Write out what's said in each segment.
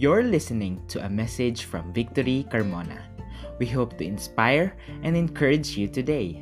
You're listening to a message from Victory Carmona. We hope to inspire and encourage you today.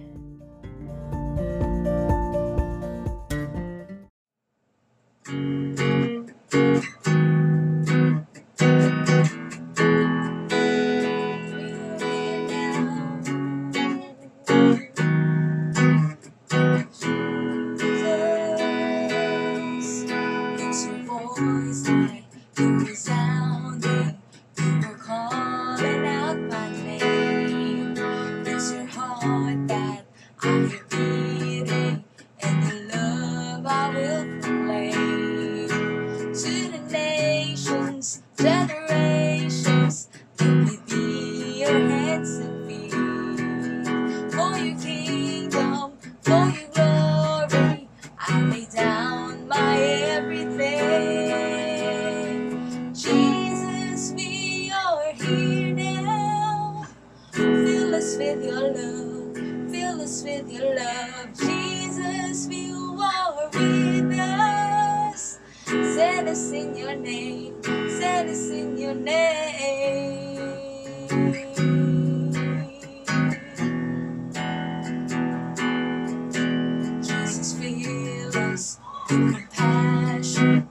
Peace.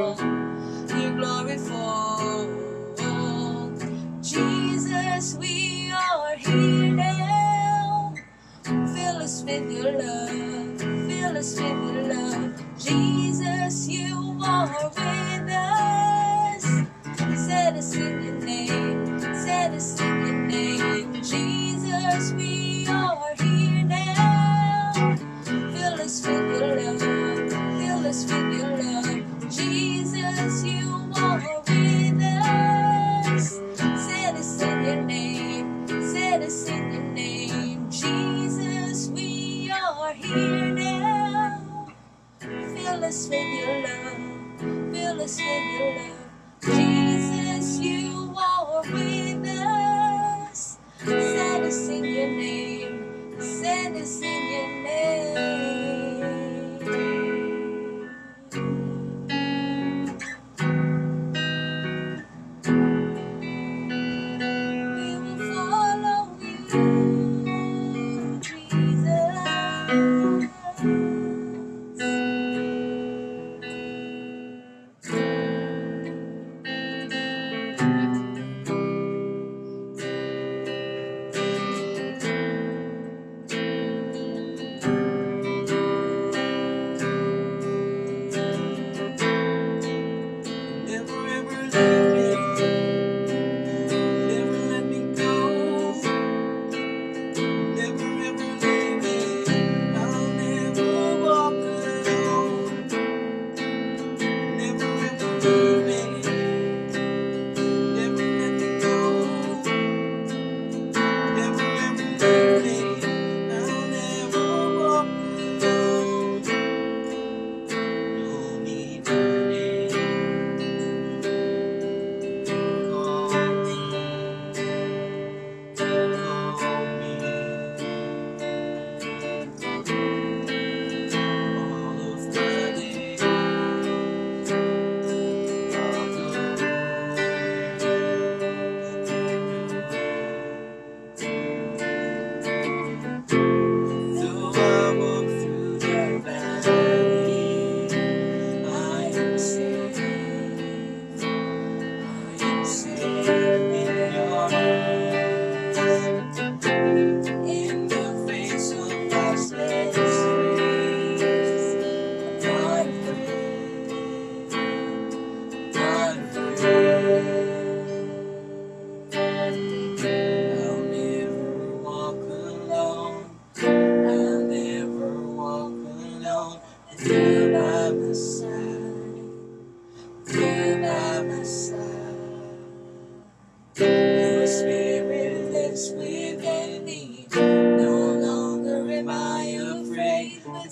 glory. Jesus, we are here now. Fill us with your love.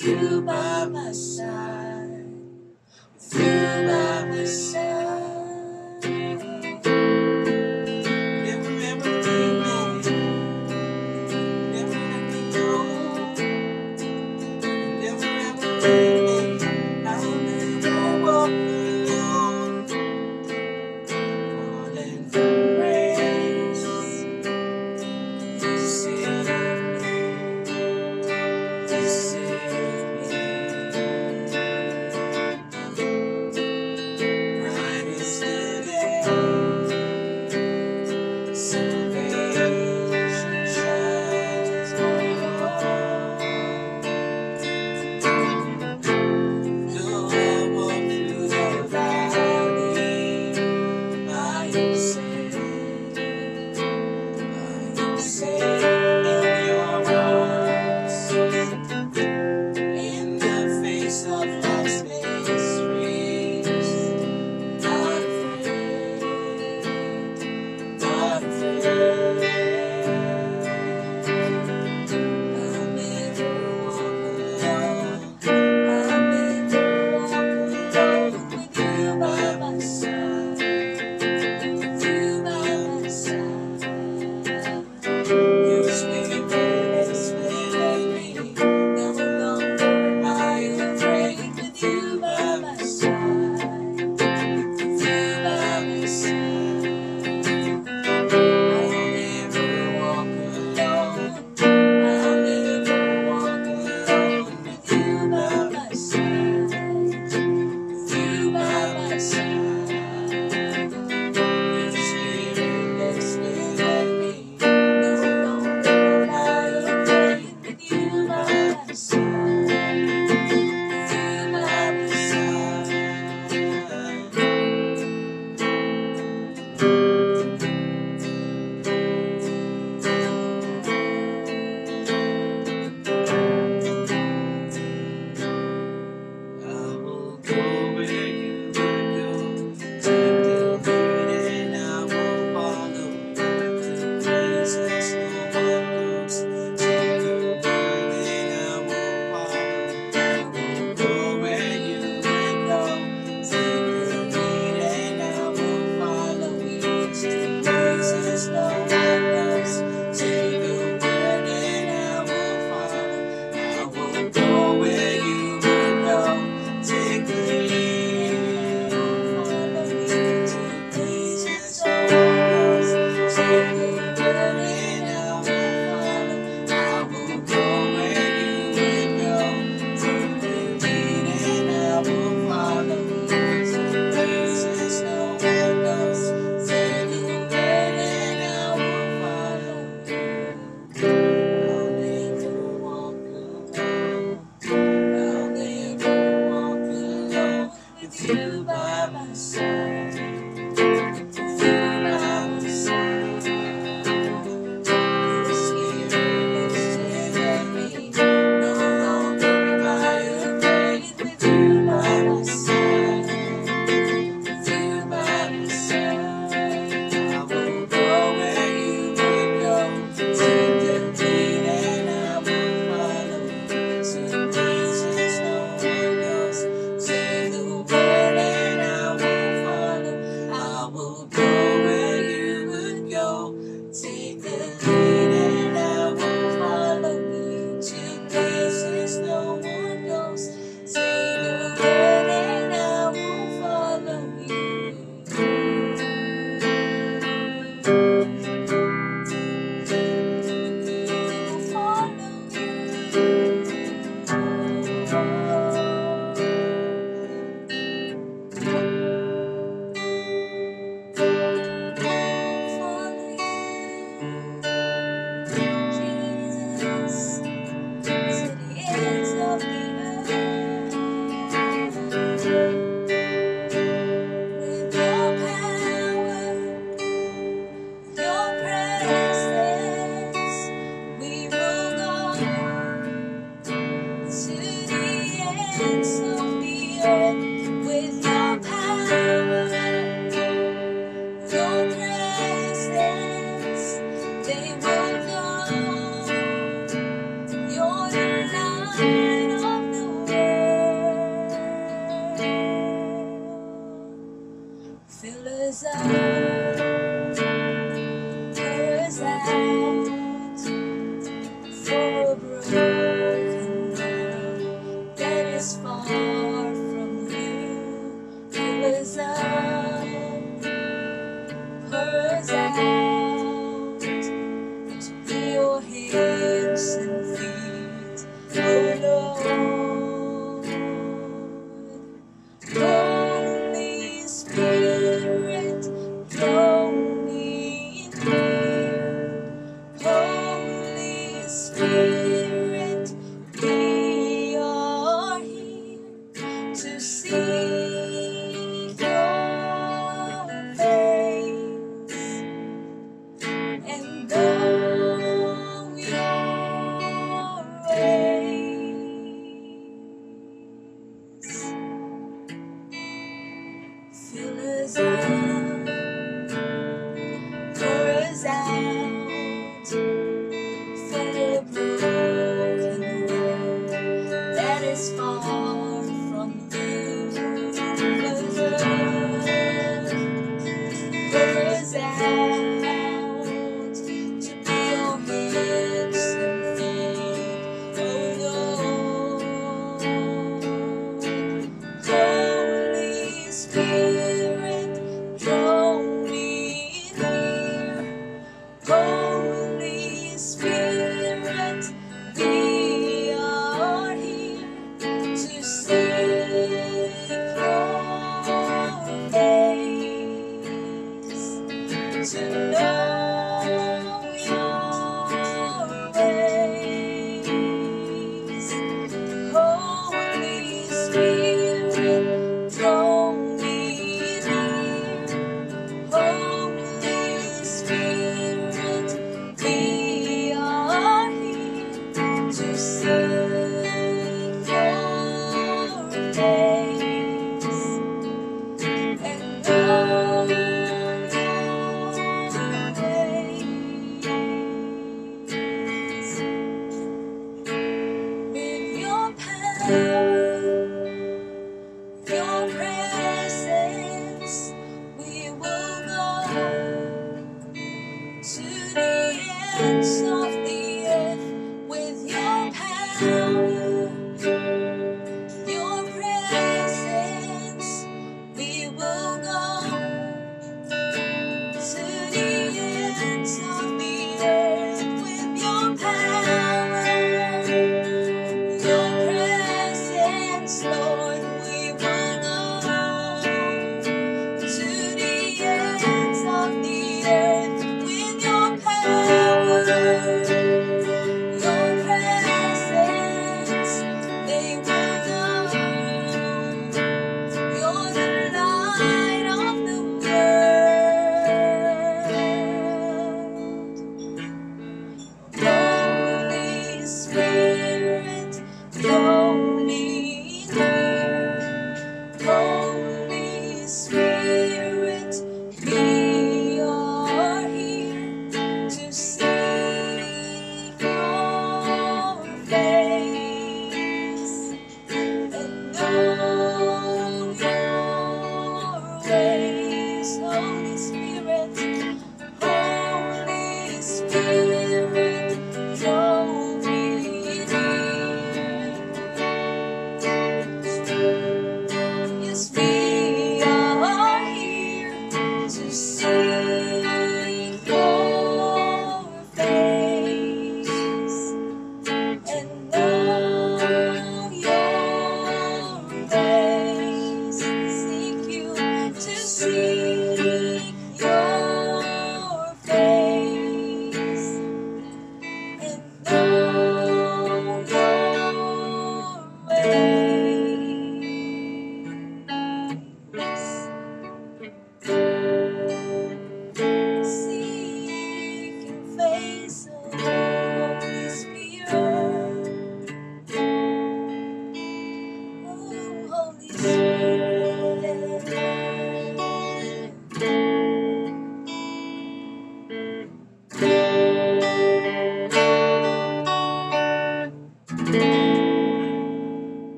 through my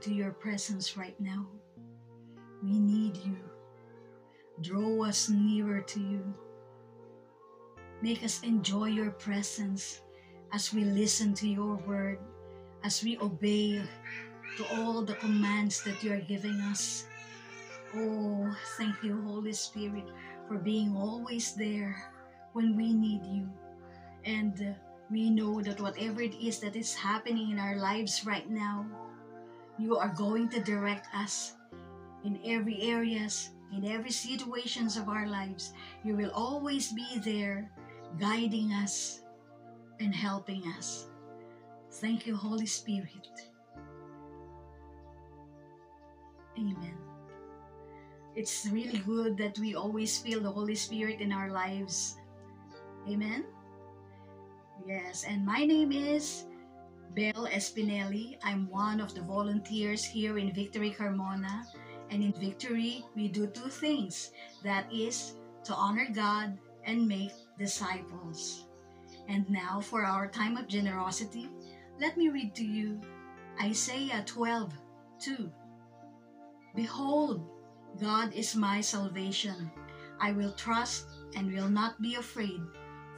Into your presence right now. We need you. Draw us nearer to you. Make us enjoy your presence as we listen to your word, as we obey to all the commands that you are giving us. Oh, thank you, Holy Spirit, for being always there when we need you. And uh, we know that whatever it is that is happening in our lives right now, you are going to direct us in every areas, in every situations of our lives. You will always be there guiding us and helping us. Thank you, Holy Spirit. Amen. It's really good that we always feel the Holy Spirit in our lives. Amen. Yes, and my name is Belle Espinelli. I'm one of the volunteers here in Victory Carmona. And in Victory, we do two things that is, to honor God and make disciples. And now, for our time of generosity, let me read to you Isaiah 12 2. Behold, God is my salvation. I will trust and will not be afraid,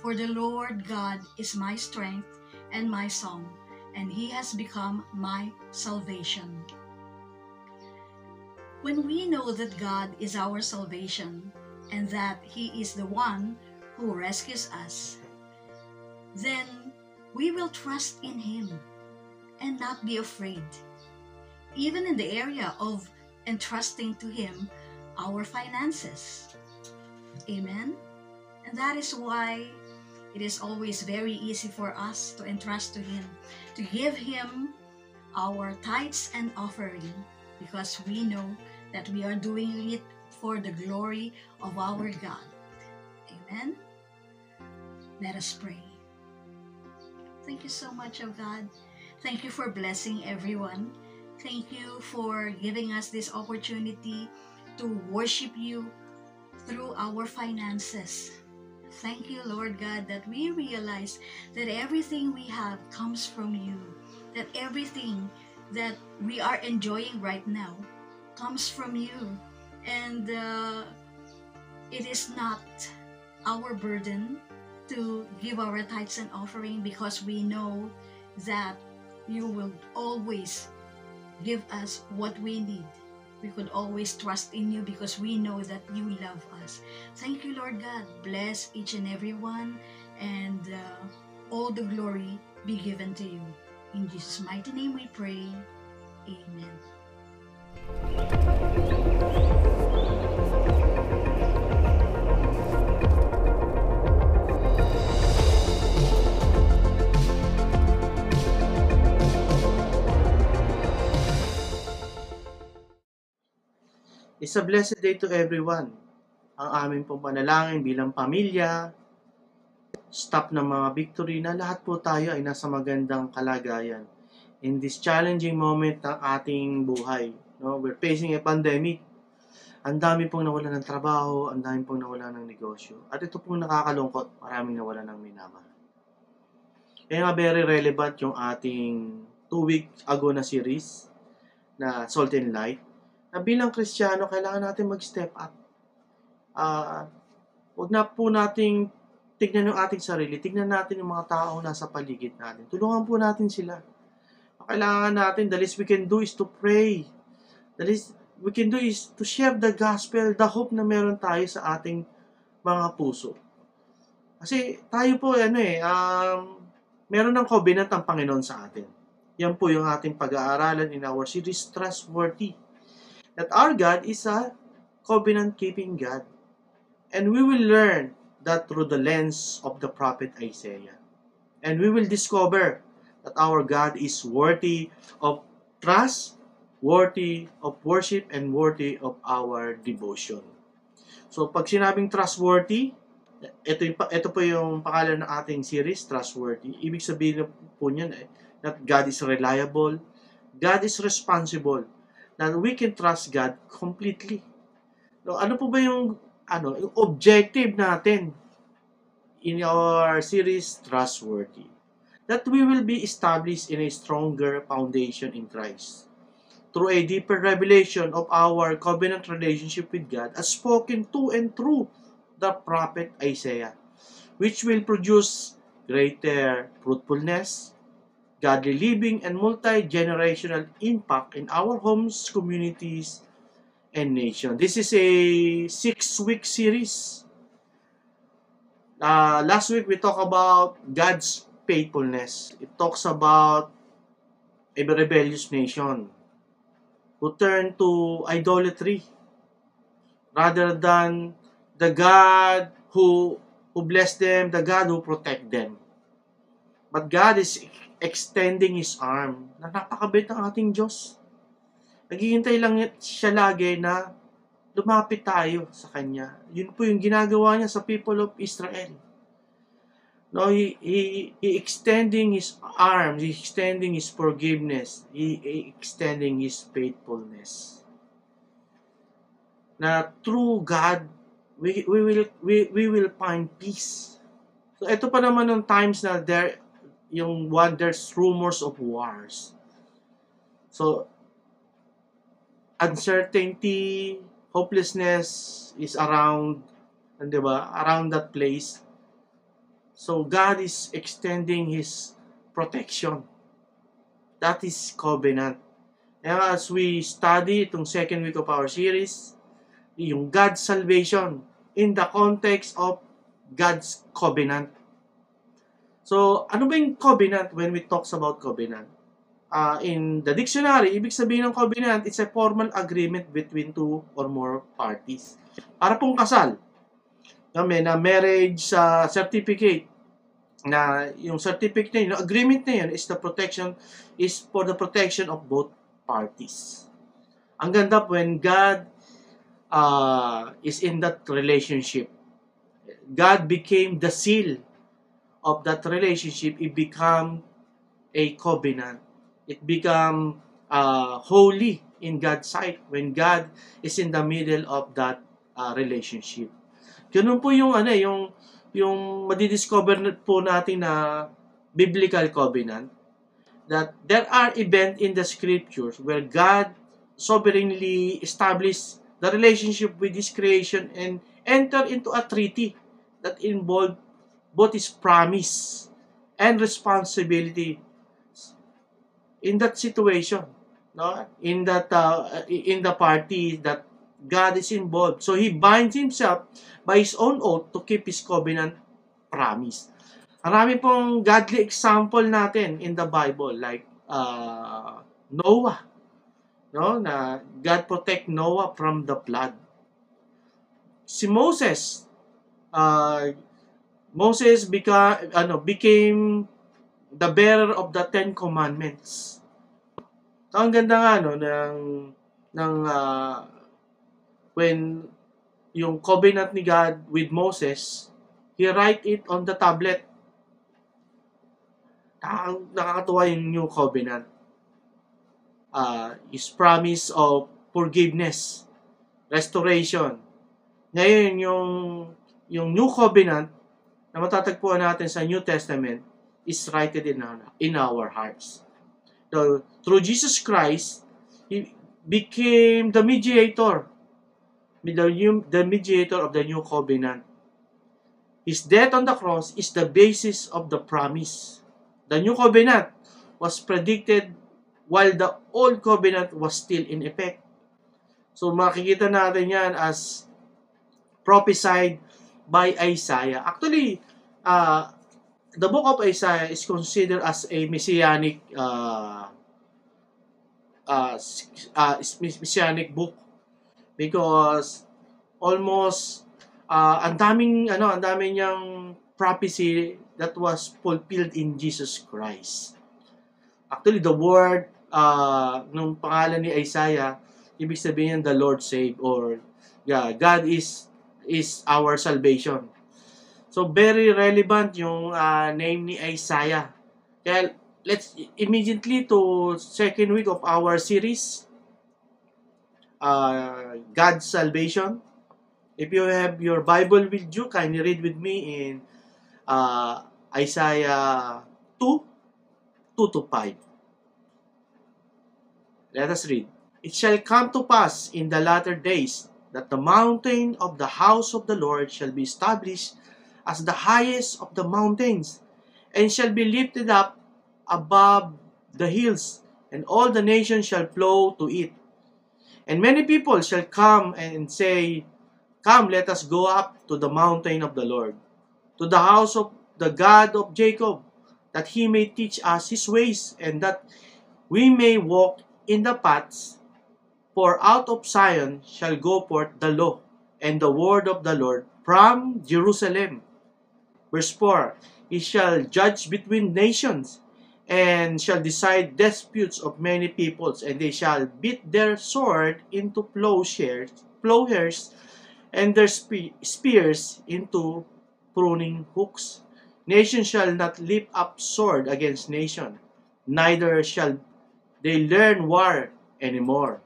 for the Lord God is my strength and my song, and he has become my salvation. When we know that God is our salvation and that he is the one who rescues us, then we will trust in him and not be afraid. Even in the area of entrusting to him our finances. Amen. And that is why it is always very easy for us to entrust to him, to give him our tithes and offering because we know that we are doing it for the glory of our God. Amen. Let us pray. Thank you so much, oh God. Thank you for blessing everyone. Thank you for giving us this opportunity to worship you through our finances. Thank you, Lord God, that we realize that everything we have comes from you, that everything that we are enjoying right now comes from you. And uh, it is not our burden to give our tithes and offering because we know that you will always give us what we need. We could always trust in you because we know that you love us. Thank you, Lord God. Bless each and every one, and uh, all the glory be given to you. In Jesus' mighty name we pray. Amen. It's a blessed day to everyone. Ang aming pong panalangin bilang pamilya, staff ng mga victory na lahat po tayo ay nasa magandang kalagayan. In this challenging moment ng ating buhay, no, we're facing a pandemic. Ang dami pong nawala ng trabaho, ang dami pong nawala ng negosyo. At ito pong nakakalungkot, maraming nawala ng minamahal. Kaya nga very relevant yung ating two weeks ago na series na Salt and Light na bilang Kristiyano, kailangan natin mag-step up. Ah, wag na po nating tignan yung ating sarili, tignan natin yung mga tao nasa paligid natin. Tulungan po natin sila. Ang kailangan natin, the least we can do is to pray. The least we can do is to share the gospel, the hope na meron tayo sa ating mga puso. Kasi tayo po, ano eh, um, meron ng covenant ang Panginoon sa atin. Yan po yung ating pag-aaralan in our series, Trustworthy that our God is a covenant-keeping God. And we will learn that through the lens of the prophet Isaiah. And we will discover that our God is worthy of trust, worthy of worship, and worthy of our devotion. So, pag sinabing trustworthy, ito, ito po yung pangalan ng ating series, Trustworthy. Ibig sabihin po niyan eh, that God is reliable, God is responsible, that we can trust God completely. No, ano po ba yung ano, yung objective natin in our series Trustworthy? that we will be established in a stronger foundation in Christ through a deeper revelation of our covenant relationship with God as spoken to and through the prophet Isaiah, which will produce greater fruitfulness, godly living, and multi-generational impact in our homes, communities, and nation. This is a six-week series. Uh, last week we talked about God's faithfulness. It talks about a rebellious nation who turned to idolatry rather than the God who who bless them, the God who protect them. But God is extending His arm na napakabait ng ating Diyos. Naghihintay lang siya lagi na lumapit tayo sa Kanya. Yun po yung ginagawa niya sa people of Israel. No, he, he, he extending His arms, He extending His forgiveness, He, he extending His faithfulness. Na through God, we, we will we, we will find peace. So ito pa naman ng times na there yung there's rumors of wars. So uncertainty, hopelessness is around, di ba? Around that place. So God is extending His protection. That is covenant. And as we study itong second week of our series, yung God's salvation in the context of God's covenant. So, ano ba yung covenant when we talks about covenant? Uh, in the dictionary, ibig sabihin ng covenant, it's a formal agreement between two or more parties. Para pong kasal. Kami na marriage uh, certificate na yung certificate na yun, agreement na yun is the protection is for the protection of both parties. Ang ganda when God uh, is in that relationship. God became the seal of that relationship. It become a covenant. It become uh, holy in God's sight when God is in the middle of that uh, relationship. Ganun po yung ano yung yung madidiscover po natin na biblical covenant that there are events in the scriptures where God sovereignly established the relationship with His creation and enter into a treaty that involved both His promise and responsibility in that situation, no? In that uh, in the party that God is involved. So He binds Himself by His own oath to keep His covenant promise. Marami pong godly example natin in the Bible like uh, Noah, no? Na God protect Noah from the flood. Si Moses, uh, Moses beca- ano, became the bearer of the Ten Commandments. So, ang ganda nga no, ng, ng uh, when yung covenant ni God with Moses, he write it on the tablet. Nakakatuwa yung new covenant. Uh, his promise of forgiveness, restoration. Ngayon, yung, yung new covenant na matatagpuan natin sa New Testament is written in our, in our hearts. So, through Jesus Christ, He became the mediator the, new, the mediator of the new covenant. His death on the cross is the basis of the promise. The new covenant was predicted while the old covenant was still in effect. So makikita natin yan as prophesied by Isaiah. Actually, uh, the book of Isaiah is considered as a messianic uh, uh, uh, messianic book because almost uh, ang daming ano, ang daming niyang prophecy that was fulfilled in Jesus Christ. Actually, the word uh, nung pangalan ni Isaiah, ibig sabihin the Lord save or yeah, God is is our salvation. So very relevant yung uh, name ni Isaiah. Kaya let's immediately to second week of our series uh, God's salvation. If you have your Bible with you, kindly read with me in uh, Isaiah 2 2 to 5. Let us read. It shall come to pass in the latter days that the mountain of the house of the Lord shall be established as the highest of the mountains, and shall be lifted up above the hills, and all the nations shall flow to it. And many people shall come and say, Come, let us go up to the mountain of the Lord, to the house of the God of Jacob, that he may teach us his ways, and that we may walk in the paths. For out of Zion shall go forth the law and the word of the Lord from Jerusalem. Verse 4 He shall judge between nations and shall decide disputes of many peoples, and they shall beat their sword into plowshares, plowshares and their spe- spears into pruning hooks. Nation shall not lift up sword against nation, neither shall they learn war anymore.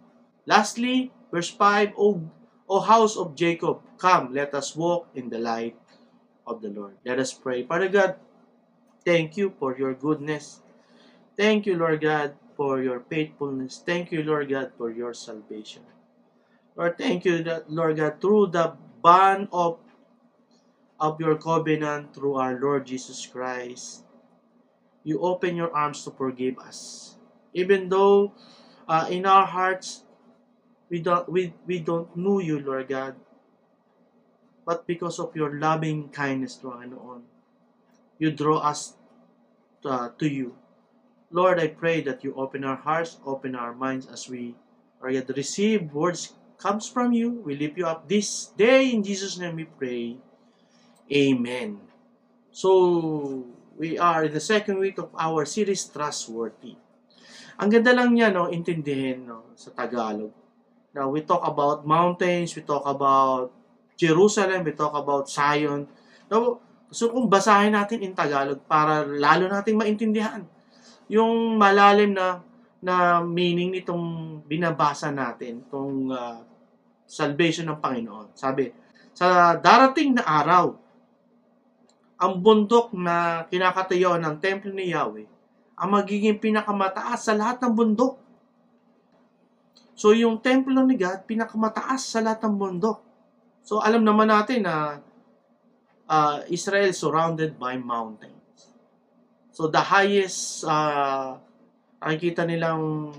Lastly, verse 5, o, o house of Jacob, come, let us walk in the light of the Lord. Let us pray. Father God, thank you for your goodness. Thank you, Lord God, for your faithfulness. Thank you, Lord God, for your salvation. Lord, thank you, that, Lord God, through the bond of, of your covenant through our Lord Jesus Christ, you open your arms to forgive us. Even though uh, in our hearts, we don't, we, we don't know you, Lord God, but because of your loving kindness, Panginoon, you draw us uh, to you. Lord, I pray that you open our hearts, open our minds as we are yet receive words comes from you. We lift you up this day. In Jesus' name we pray. Amen. So, we are in the second week of our series, Trustworthy. Ang ganda lang niya, no, intindihin no, sa Tagalog. Now, we talk about mountains, we talk about Jerusalem, we talk about Zion. No, so, kung basahin natin in Tagalog para lalo nating maintindihan yung malalim na na meaning nitong binabasa natin, itong uh, salvation ng Panginoon. Sabi, sa darating na araw, ang bundok na kinakatayo ng templo ni Yahweh ang magiging pinakamataas sa lahat ng bundok. So, yung templo ni God, pinakamataas sa lahat ng bundok. So, alam naman natin na uh, Israel surrounded by mountains. So, the highest uh, nakikita nilang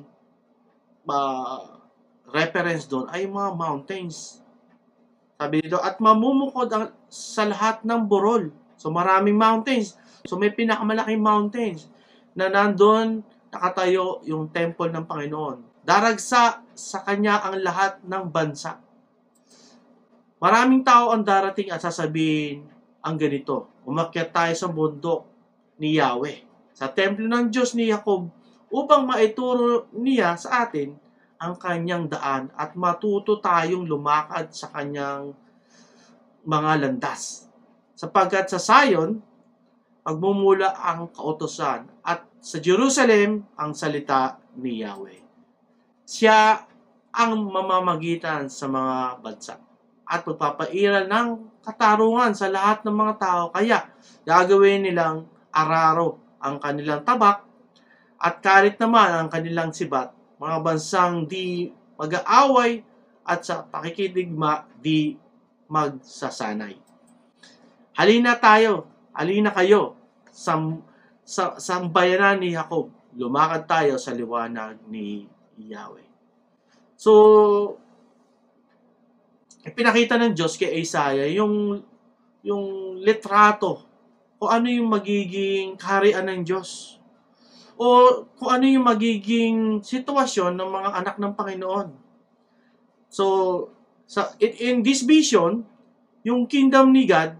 uh, reference doon ay mga mountains. Sabi dito, at mamumukod ang, sa lahat ng burol. So maraming mountains. So may pinakamalaking mountains na nandun nakatayo yung temple ng Panginoon. Daragsa sa kanya ang lahat ng bansa. Maraming tao ang darating at sasabihin ang ganito, umakyat tayo sa bundok ni Yahweh, sa templo ng Diyos ni Jacob, upang maituro niya sa atin ang kanyang daan at matuto tayong lumakad sa kanyang mga landas. Sapagkat sa Zion, magmumula ang kautosan at sa Jerusalem ang salita ni Yahweh. Siya ang mamamagitan sa mga bansa at magpapairal ng katarungan sa lahat ng mga tao. Kaya gagawin nilang araro ang kanilang tabak at karit naman ang kanilang sibat, mga bansang di mag-aaway at sa pakikidigma di magsasanay. Halina tayo, halina kayo sa, sa sambayanan ni Jacob. Lumakad tayo sa liwanag ni Yahweh. So, ipinakita ng Diyos kay Isaiah yung yung litrato kung ano yung magiging kaharian ng Diyos o kung ano yung magiging sitwasyon ng mga anak ng Panginoon. So, sa in, in this vision, yung kingdom ni God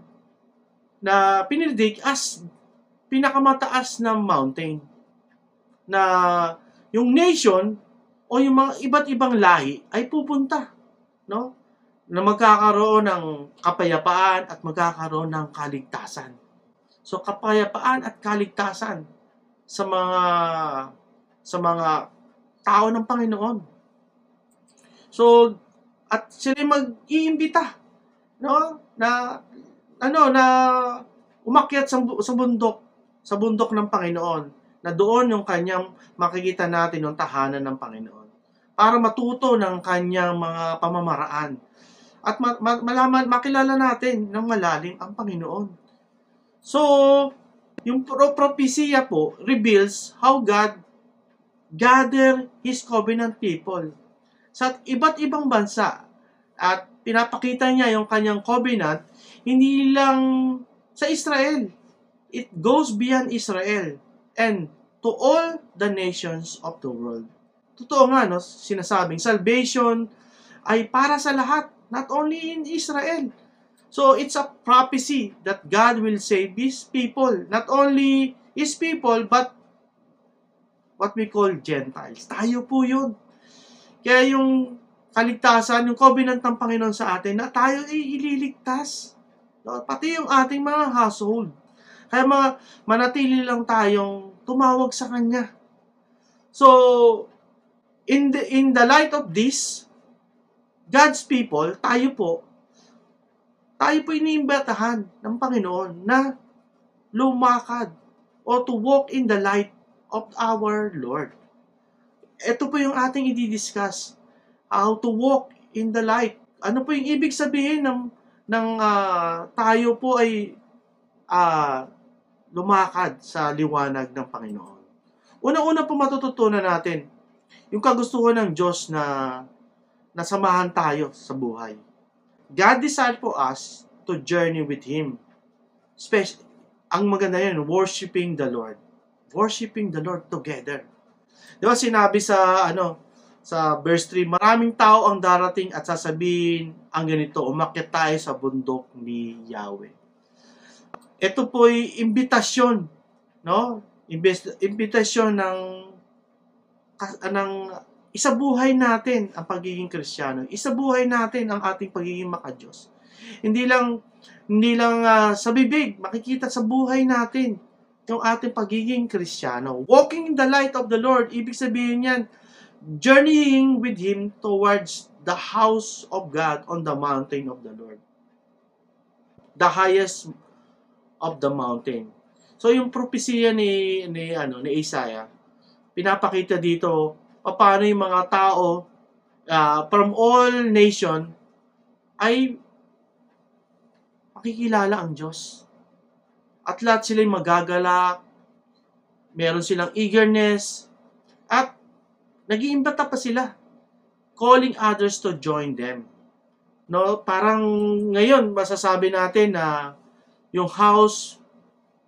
na pinirdik as pinakamataas na mountain na yung nation o yung mga iba't ibang lahi ay pupunta, no? Na magkakaroon ng kapayapaan at magkakaroon ng kaligtasan. So kapayapaan at kaligtasan sa mga sa mga tao ng Panginoon. So at sila mag-iimbita no na ano na umakyat sa, sa bundok sa bundok ng Panginoon na doon yung kanyang makikita natin yung tahanan ng Panginoon. Para matuto ng kanyang mga pamamaraan. At ma- ma- malaman, makilala natin ng malalim ang Panginoon. So, yung pro- propesya po reveals how God gather His covenant people sa iba't ibang bansa at pinapakita niya yung kanyang covenant hindi lang sa Israel. It goes beyond Israel and to all the nations of the world. Totoo nga, no? Sinasabing salvation ay para sa lahat, not only in Israel. So, it's a prophecy that God will save His people. Not only His people, but what we call Gentiles. Tayo po yun. Kaya yung kaligtasan, yung covenant ng Panginoon sa atin, na tayo ay ililigtas. No? Pati yung ating mga household. Kaya mga manatili lang tayong tumawag sa Kanya. So, in the, in the light of this, God's people, tayo po, tayo po iniimbatahan ng Panginoon na lumakad o to walk in the light of our Lord. Ito po yung ating i-discuss. How to walk in the light. Ano po yung ibig sabihin ng, ng ah, tayo po ay ah, lumakad sa liwanag ng Panginoon. Una-una po matututunan natin yung kagustuhan ng Diyos na nasamahan tayo sa buhay. God desired for us to journey with Him. Special, ang maganda yan, worshiping the Lord. Worshiping the Lord together. Di ba sinabi sa, ano, sa verse 3, maraming tao ang darating at sasabihin ang ganito, umakyat tayo sa bundok ni Yahweh. Ito po'y imbitasyon, no? Imbitasyon ng ng isabuhay natin ang pagiging Kristiyano. Isabuhay natin ang ating pagiging makadiyos. Hindi lang hindi lang ah, sa bibig, makikita sa buhay natin yung ating pagiging Kristiyano. Walking in the light of the Lord, ibig sabihin yan, journeying with Him towards the house of God on the mountain of the Lord. The highest of the mountain. So yung propesya ni ni ano ni Isaiah, pinapakita dito paano yung mga tao ah, from all nation ay makikilala ang Diyos. At lahat sila magagalak, meron silang eagerness, at nag-iimbata pa sila, calling others to join them. No, parang ngayon masasabi natin na yung house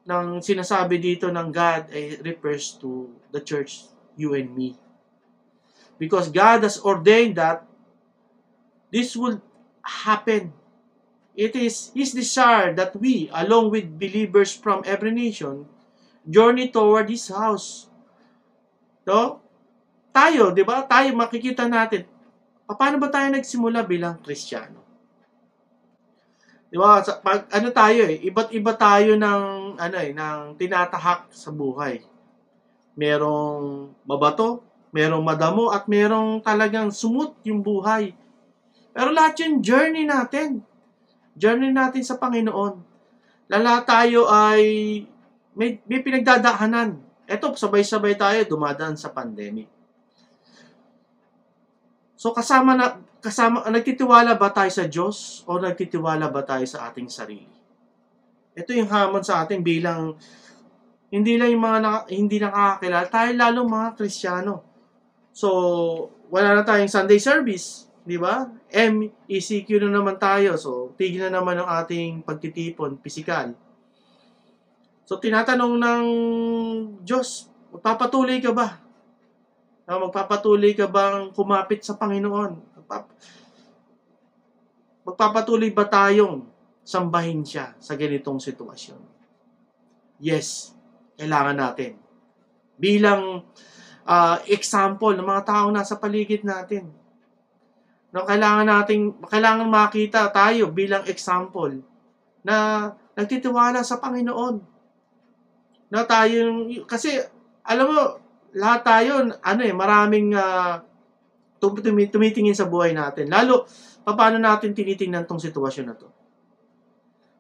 ng sinasabi dito ng God ay refers to the church, you and me. Because God has ordained that this will happen. It is His desire that we, along with believers from every nation, journey toward His house. So, tayo, di ba? Tayo makikita natin, paano ba tayo nagsimula bilang Kristiyano? Di ba? Sa, pag, ano tayo eh, iba't iba tayo ng, ano eh, ng tinatahak sa buhay. Merong mabato, merong madamo, at merong talagang sumut yung buhay. Pero lahat yung journey natin. Journey natin sa Panginoon. Lala tayo ay may, may pinagdadaanan. Eto, sabay-sabay tayo dumadaan sa pandemic. So kasama na kasama nagtitiwala ba tayo sa Diyos o nagtitiwala ba tayo sa ating sarili? Ito yung hamon sa atin bilang hindi lang yung mga naka, hindi nakakakilala, tayo lalong mga Kristiyano. So, wala na tayong Sunday service, di ba? MECQ na naman tayo. So, tigil na naman ang ating pagtitipon, pisikal. So, tinatanong ng Diyos, magpapatuloy ka ba? Ah, magpapatuloy ka bang kumapit sa Panginoon? Magpap- magpapatuloy ba tayong sambahin siya sa ganitong sitwasyon? Yes, kailangan natin. Bilang ah, example ng mga taong nasa paligid natin. No, kailangan nating kailangan makita tayo bilang example na nagtitiwala sa Panginoon. Na tayo kasi alam mo lahat tayo ano eh maraming uh, tumitingin sa buhay natin. Lalo paano natin tinitingnan tong sitwasyon na to.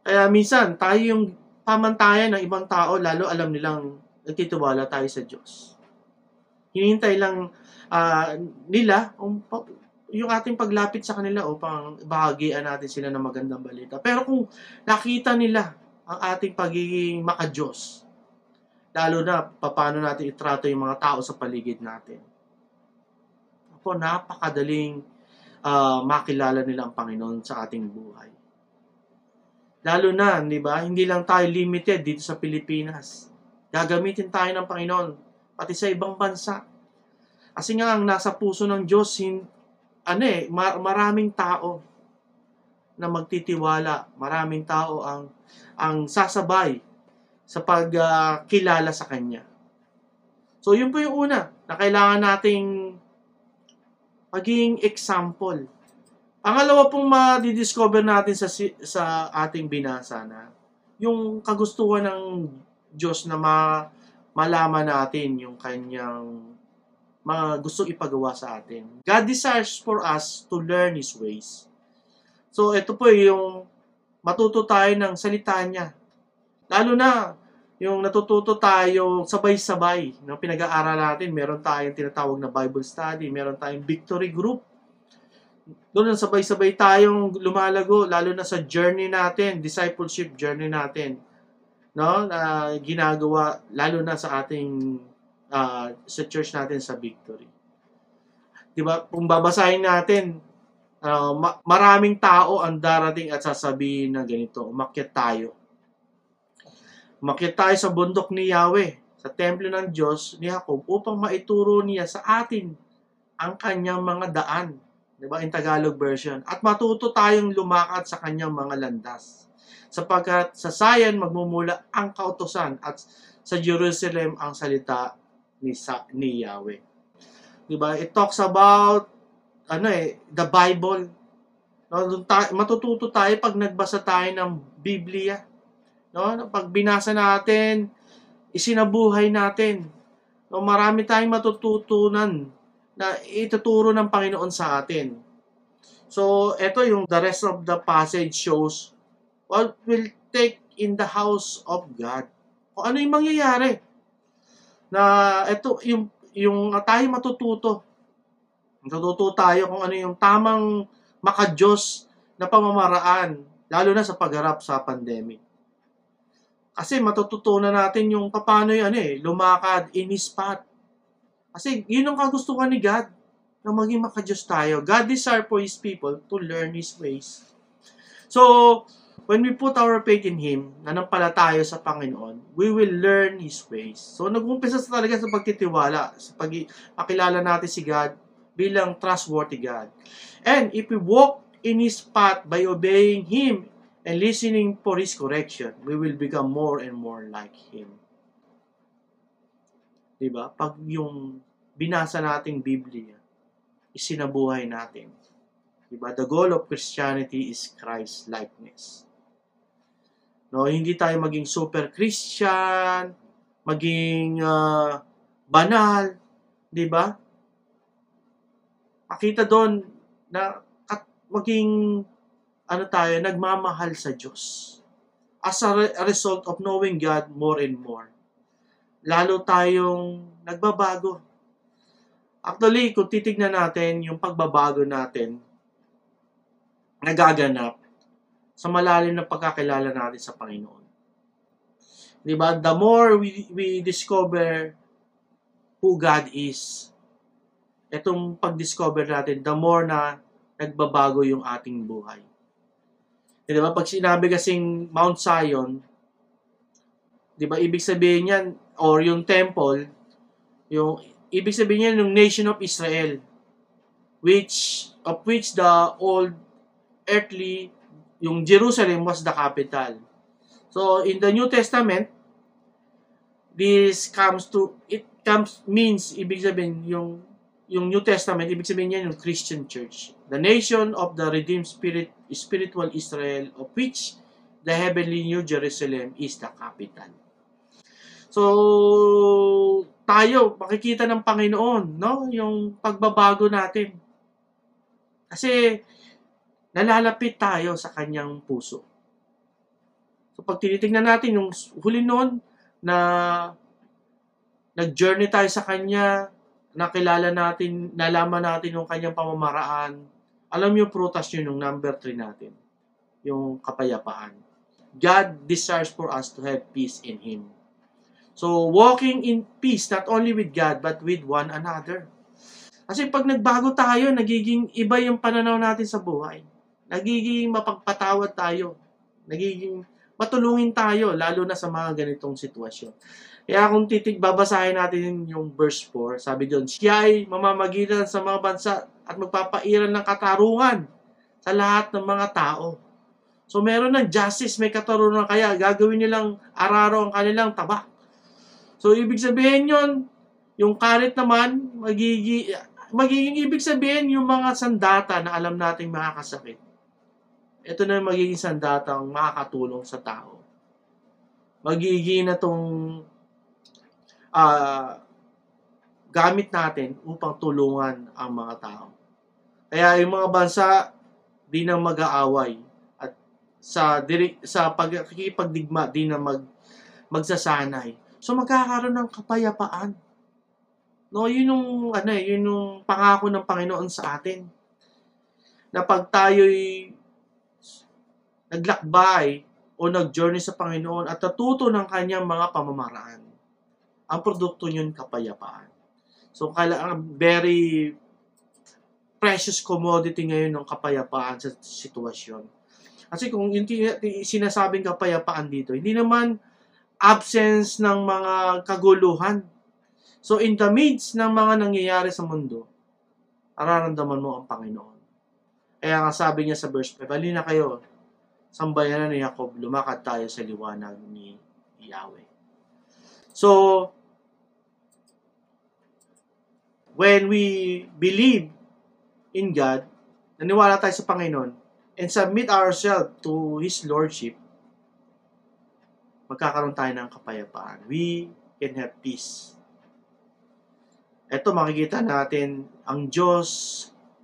Kaya minsan tayo yung pamantayan ng ibang tao lalo alam nilang nagtitiwala tayo sa Diyos. Hinihintay lang ah, nila um, yung ating paglapit sa kanila upang bahagian natin sila ng magandang balita. Pero kung nakita nila ang ating pagiging makadiyos, lalo na paano natin itrato yung mga tao sa paligid natin. Ako, napakadaling ah, makilala nila ang Panginoon sa ating buhay. Lalo na, di ba, hindi lang tayo limited dito sa Pilipinas. Gagamitin tayo ng Panginoon, pati sa ibang bansa. Kasi nga, ang nasa puso ng Diyos, hin, ano eh, ma- maraming tao na magtitiwala, maraming tao ang ang sasabay sa pagkilala sa Kanya. So, yun po yung una na kailangan nating maging example. Pangalawa pong ma-discover natin sa, sa ating binasa na yung kagustuhan ng Diyos na ma, malaman natin yung kanyang mga gusto ipagawa sa atin. God desires for us to learn His ways. So, ito po yung matuto tayo ng salita niya. Lalo na, yung natututo tayo sabay-sabay. No, pinag-aaral natin, meron tayong tinatawag na Bible study, meron tayong victory group. Doon sabay-sabay tayong lumalago, lalo na sa journey natin, discipleship journey natin. No, na ginagawa lalo na sa ating ah, sa church natin sa Victory. 'Di ba? Kung babasahin natin, ah, ma- maraming tao ang darating at sasabihin na ganito, umakyat tayo. Umakyat tayo sa bundok ni Yahweh, sa templo ng Diyos ni Jacob upang maituro niya sa atin ang kanyang mga daan. 'Di ba? In Tagalog version. At matuto tayong lumakad sa kanyang mga landas. Sapagkat sa Zion magmumula ang kautosan at sa Jerusalem ang salita ni, sa, ni Yahweh. 'Di ba? It talks about ano eh, the Bible. No, matututo tayo pag nagbasa tayo ng Biblia. No, pag binasa natin, isinabuhay natin. No, marami tayong matututunan na ituturo ng Panginoon sa atin. So, ito yung the rest of the passage shows what will take in the house of God. Kung ano yung mangyayari. Na ito yung yung tayo matututo. Matututo tayo kung ano yung tamang makadiyos na pamamaraan lalo na sa pagharap sa pandemic. Kasi matututunan natin yung paano yung ano eh, lumakad in His path. Kasi yun ang kagustuhan ni God na maging makadiyos tayo. God desire for His people to learn His ways. So, when we put our faith in Him, nanampalataya sa Panginoon, we will learn His ways. So, nag-umpisa sa talaga sa pagtitiwala, sa pag pakilala natin si God bilang trustworthy God. And if we walk in His path by obeying Him and listening for His correction, we will become more and more like Him. Diba? Pag yung binasa nating Biblia, isinabuhay natin. Diba? The goal of Christianity is Christ likeness. No, hindi tayo maging super Christian, maging ah, banal, 'di ba? Makita doon na at maging ano tayo, nagmamahal sa Diyos. As a, re- a result of knowing God more and more. Lalo tayong nagbabago. Actually, kung titignan natin yung pagbabago natin, nagaganap sa malalim na pagkakilala natin sa Panginoon. Di ba? The more we, we discover who God is, itong pag-discover natin, the more na nagbabago yung ating buhay. Di ba? Pag sinabi kasing Mount Zion, di ba, ibig sabihin yan, or yung temple, yung, ibig sabihin yan yung nation of Israel, which, of which the old earthly, yung Jerusalem was the capital. So, in the New Testament, this comes to, it comes, means, ibig sabihin, yung, yung New Testament, ibig sabihin yan yung Christian Church. The nation of the redeemed spirit, spiritual Israel, of which the heavenly New Jerusalem is the capital. So, tayo, makikita ng Panginoon, no? Yung pagbabago natin. Kasi, nalalapit tayo sa kanyang puso. So, pag tinitingnan natin yung huli noon na nag-journey tayo sa Kanya, nakilala natin, nalaman natin yung Kanyang pamamaraan, alam yung prutas yun, yung number 3 natin, yung kapayapaan. God desires for us to have peace in Him. So, walking in peace, not only with God, but with one another. Kasi pag nagbago tayo, nagiging iba yung pananaw natin sa buhay. Nagiging mapagpatawad tayo. Nagiging matulungin tayo, lalo na sa mga ganitong sitwasyon. Kaya kung titig, babasahin natin yung verse 4, sabi doon, siya ay mamamagitan sa mga bansa at magpapairan ng katarungan sa lahat ng mga tao. So meron ng justice, may katarungan kaya gagawin nilang araro ang kanilang tabak. So ibig sabihin yon yung karit naman, magiging, magiging ibig sabihin yung mga sandata na alam nating makakasakit. Ito na yung magiging sandatang makakatulong sa tao. Magiging na tong ah, gamit natin upang tulungan ang mga tao. Kaya yung mga bansa di na mag-aaway at sa diri, sa pagkikipagdigma di na mag magsasanay. So magkakaroon ng kapayapaan. No, yun yung ano eh, yun yung pangako ng Panginoon sa atin. Na pag tayo'y naglakbay o nag-journey sa Panginoon at natuto ng kanyang mga pamamaraan, ang produkto niyon kapayapaan. So, kailangan very precious commodity ngayon ng kapayapaan sa sitwasyon. Kasi kung yung sinasabing kapayapaan dito, hindi naman absence ng mga kaguluhan. So, in the midst ng mga nangyayari sa mundo, nararamdaman mo ang Panginoon. Kaya nga sabi niya sa verse 5, Halina kayo, sambayanan ni Jacob, lumakad tayo sa liwanag ni Yahweh. So, when we believe in God, naniwala tayo sa Panginoon, and submit ourselves to His Lordship, magkakaroon tayo ng kapayapaan. We can have peace. Ito makikita natin ang Diyos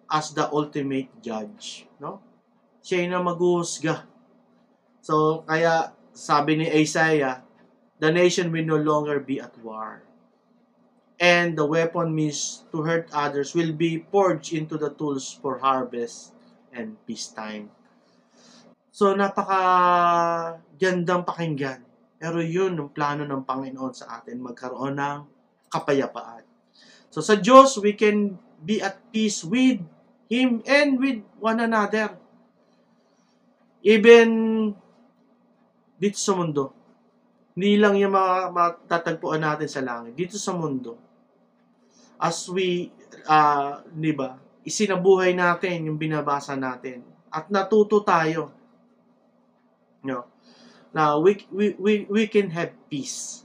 as the ultimate judge, no? Siya na maghuhusga. So, kaya sabi ni Isaiah, the nation will no longer be at war. And the weapon means to hurt others will be forged into the tools for harvest and peacetime. So, napaka gandang pakinggan. Pero yun ang plano ng Panginoon sa atin, magkaroon ng kapayapaan. So, sa Diyos, we can be at peace with Him and with one another. Even dito sa mundo. Hindi lang yung mga matatagpuan natin sa langit. Dito sa mundo. As we, uh, di ba, isinabuhay natin yung binabasa natin. At natuto tayo. No? Now, we, we, we, we can have peace.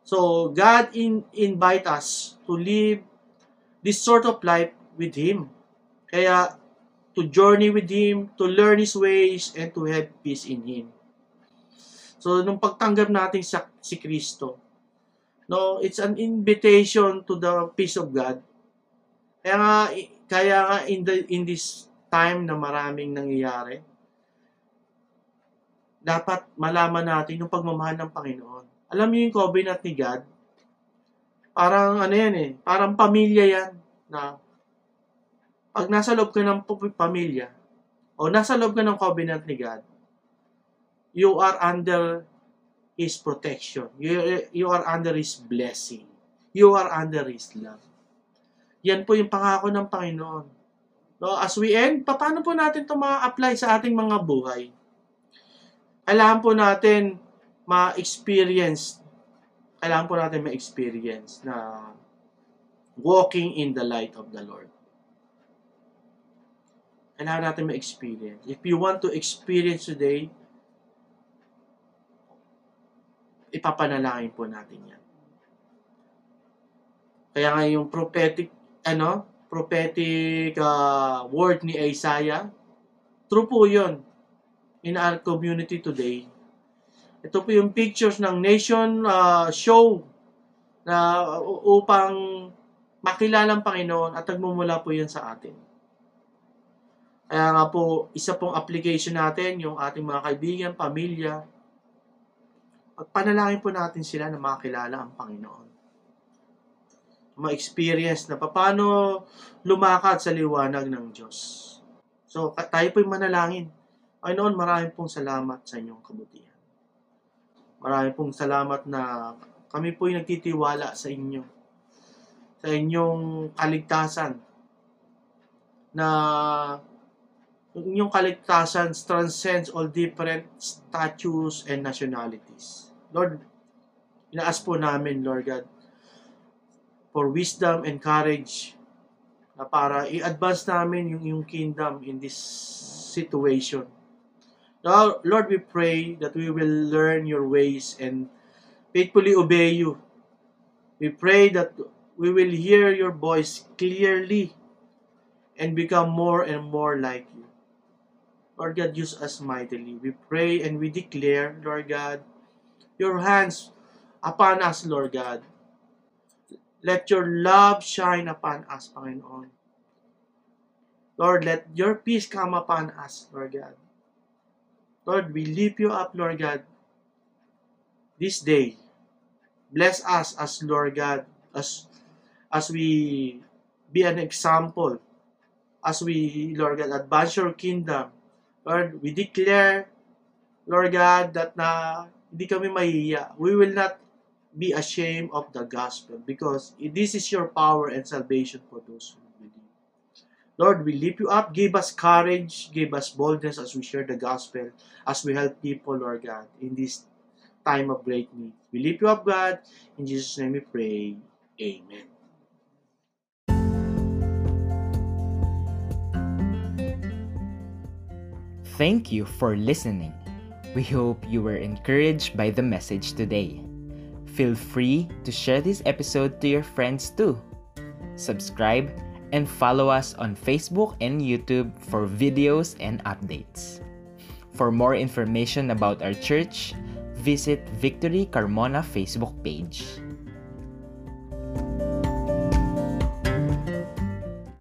So, God in, invite us to live this sort of life with Him. Kaya, to journey with Him, to learn His ways, and to have peace in Him. So, nung pagtanggap natin sa si Kristo, no, it's an invitation to the peace of God. Kaya nga, kaya nga in, the, in this time na maraming nangyayari, dapat malaman natin yung pagmamahal ng Panginoon. Alam niyo yung covenant ni God? Parang ano yan eh, parang pamilya yan na pag nasa loob ka ng pamilya o nasa loob ka ng covenant ni God, you are under His protection. You, you are under His blessing. You are under His love. Yan po yung pangako ng Panginoon. No, as we end, paano po natin ito ma-apply sa ating mga buhay? Kailangan po natin ma-experience, kailangan po natin ma-experience na walking in the light of the Lord. Kailangan natin ma-experience. If you want to experience today, ipapanalangin po natin yan. Kaya nga yung prophetic, ano, prophetic uh, word ni Isaiah, true po yun in our community today. Ito po yung pictures ng nation uh, show na upang makilala ang Panginoon at nagmumula po yan sa atin. Kaya nga po, isa pong application natin, yung ating mga kaibigan, pamilya, pagpanalangin po natin sila na makilala ang Panginoon. ma-experience na paano lumakad sa liwanag ng Diyos. So, tayo po'y manalangin. Panginoon, maraming pong salamat sa inyong kabutihan. Maraming pong salamat na kami po'y nagtitiwala sa inyo. Sa inyong kaligtasan. Na inyong kaligtasan transcends all different statues and nationalities. Lord, inaas po namin, Lord God, for wisdom and courage na para i-advance namin yung yung kingdom in this situation. Lord, we pray that we will learn your ways and faithfully obey you. We pray that we will hear your voice clearly and become more and more like you. Lord God, use us mightily. We pray and we declare, Lord God, your hands upon us, Lord God. Let your love shine upon us, Panginoon. Lord, let your peace come upon us, Lord God. Lord, we lift you up, Lord God, this day. Bless us as Lord God, as as we be an example, as we, Lord God, advance your kingdom. Lord, we declare, Lord God, that na hindi kami mahihiya. We will not be ashamed of the gospel because this is your power and salvation for those who. Lord, we lift you up. Give us courage. Give us boldness as we share the gospel, as we help people, Lord God, in this time of great need. We lift you up, God. In Jesus' name we pray. Amen. Thank you for listening. We hope you were encouraged by the message today. Feel free to share this episode to your friends too. Subscribe and follow us on Facebook and YouTube for videos and updates. For more information about our church, visit Victory Carmona Facebook page.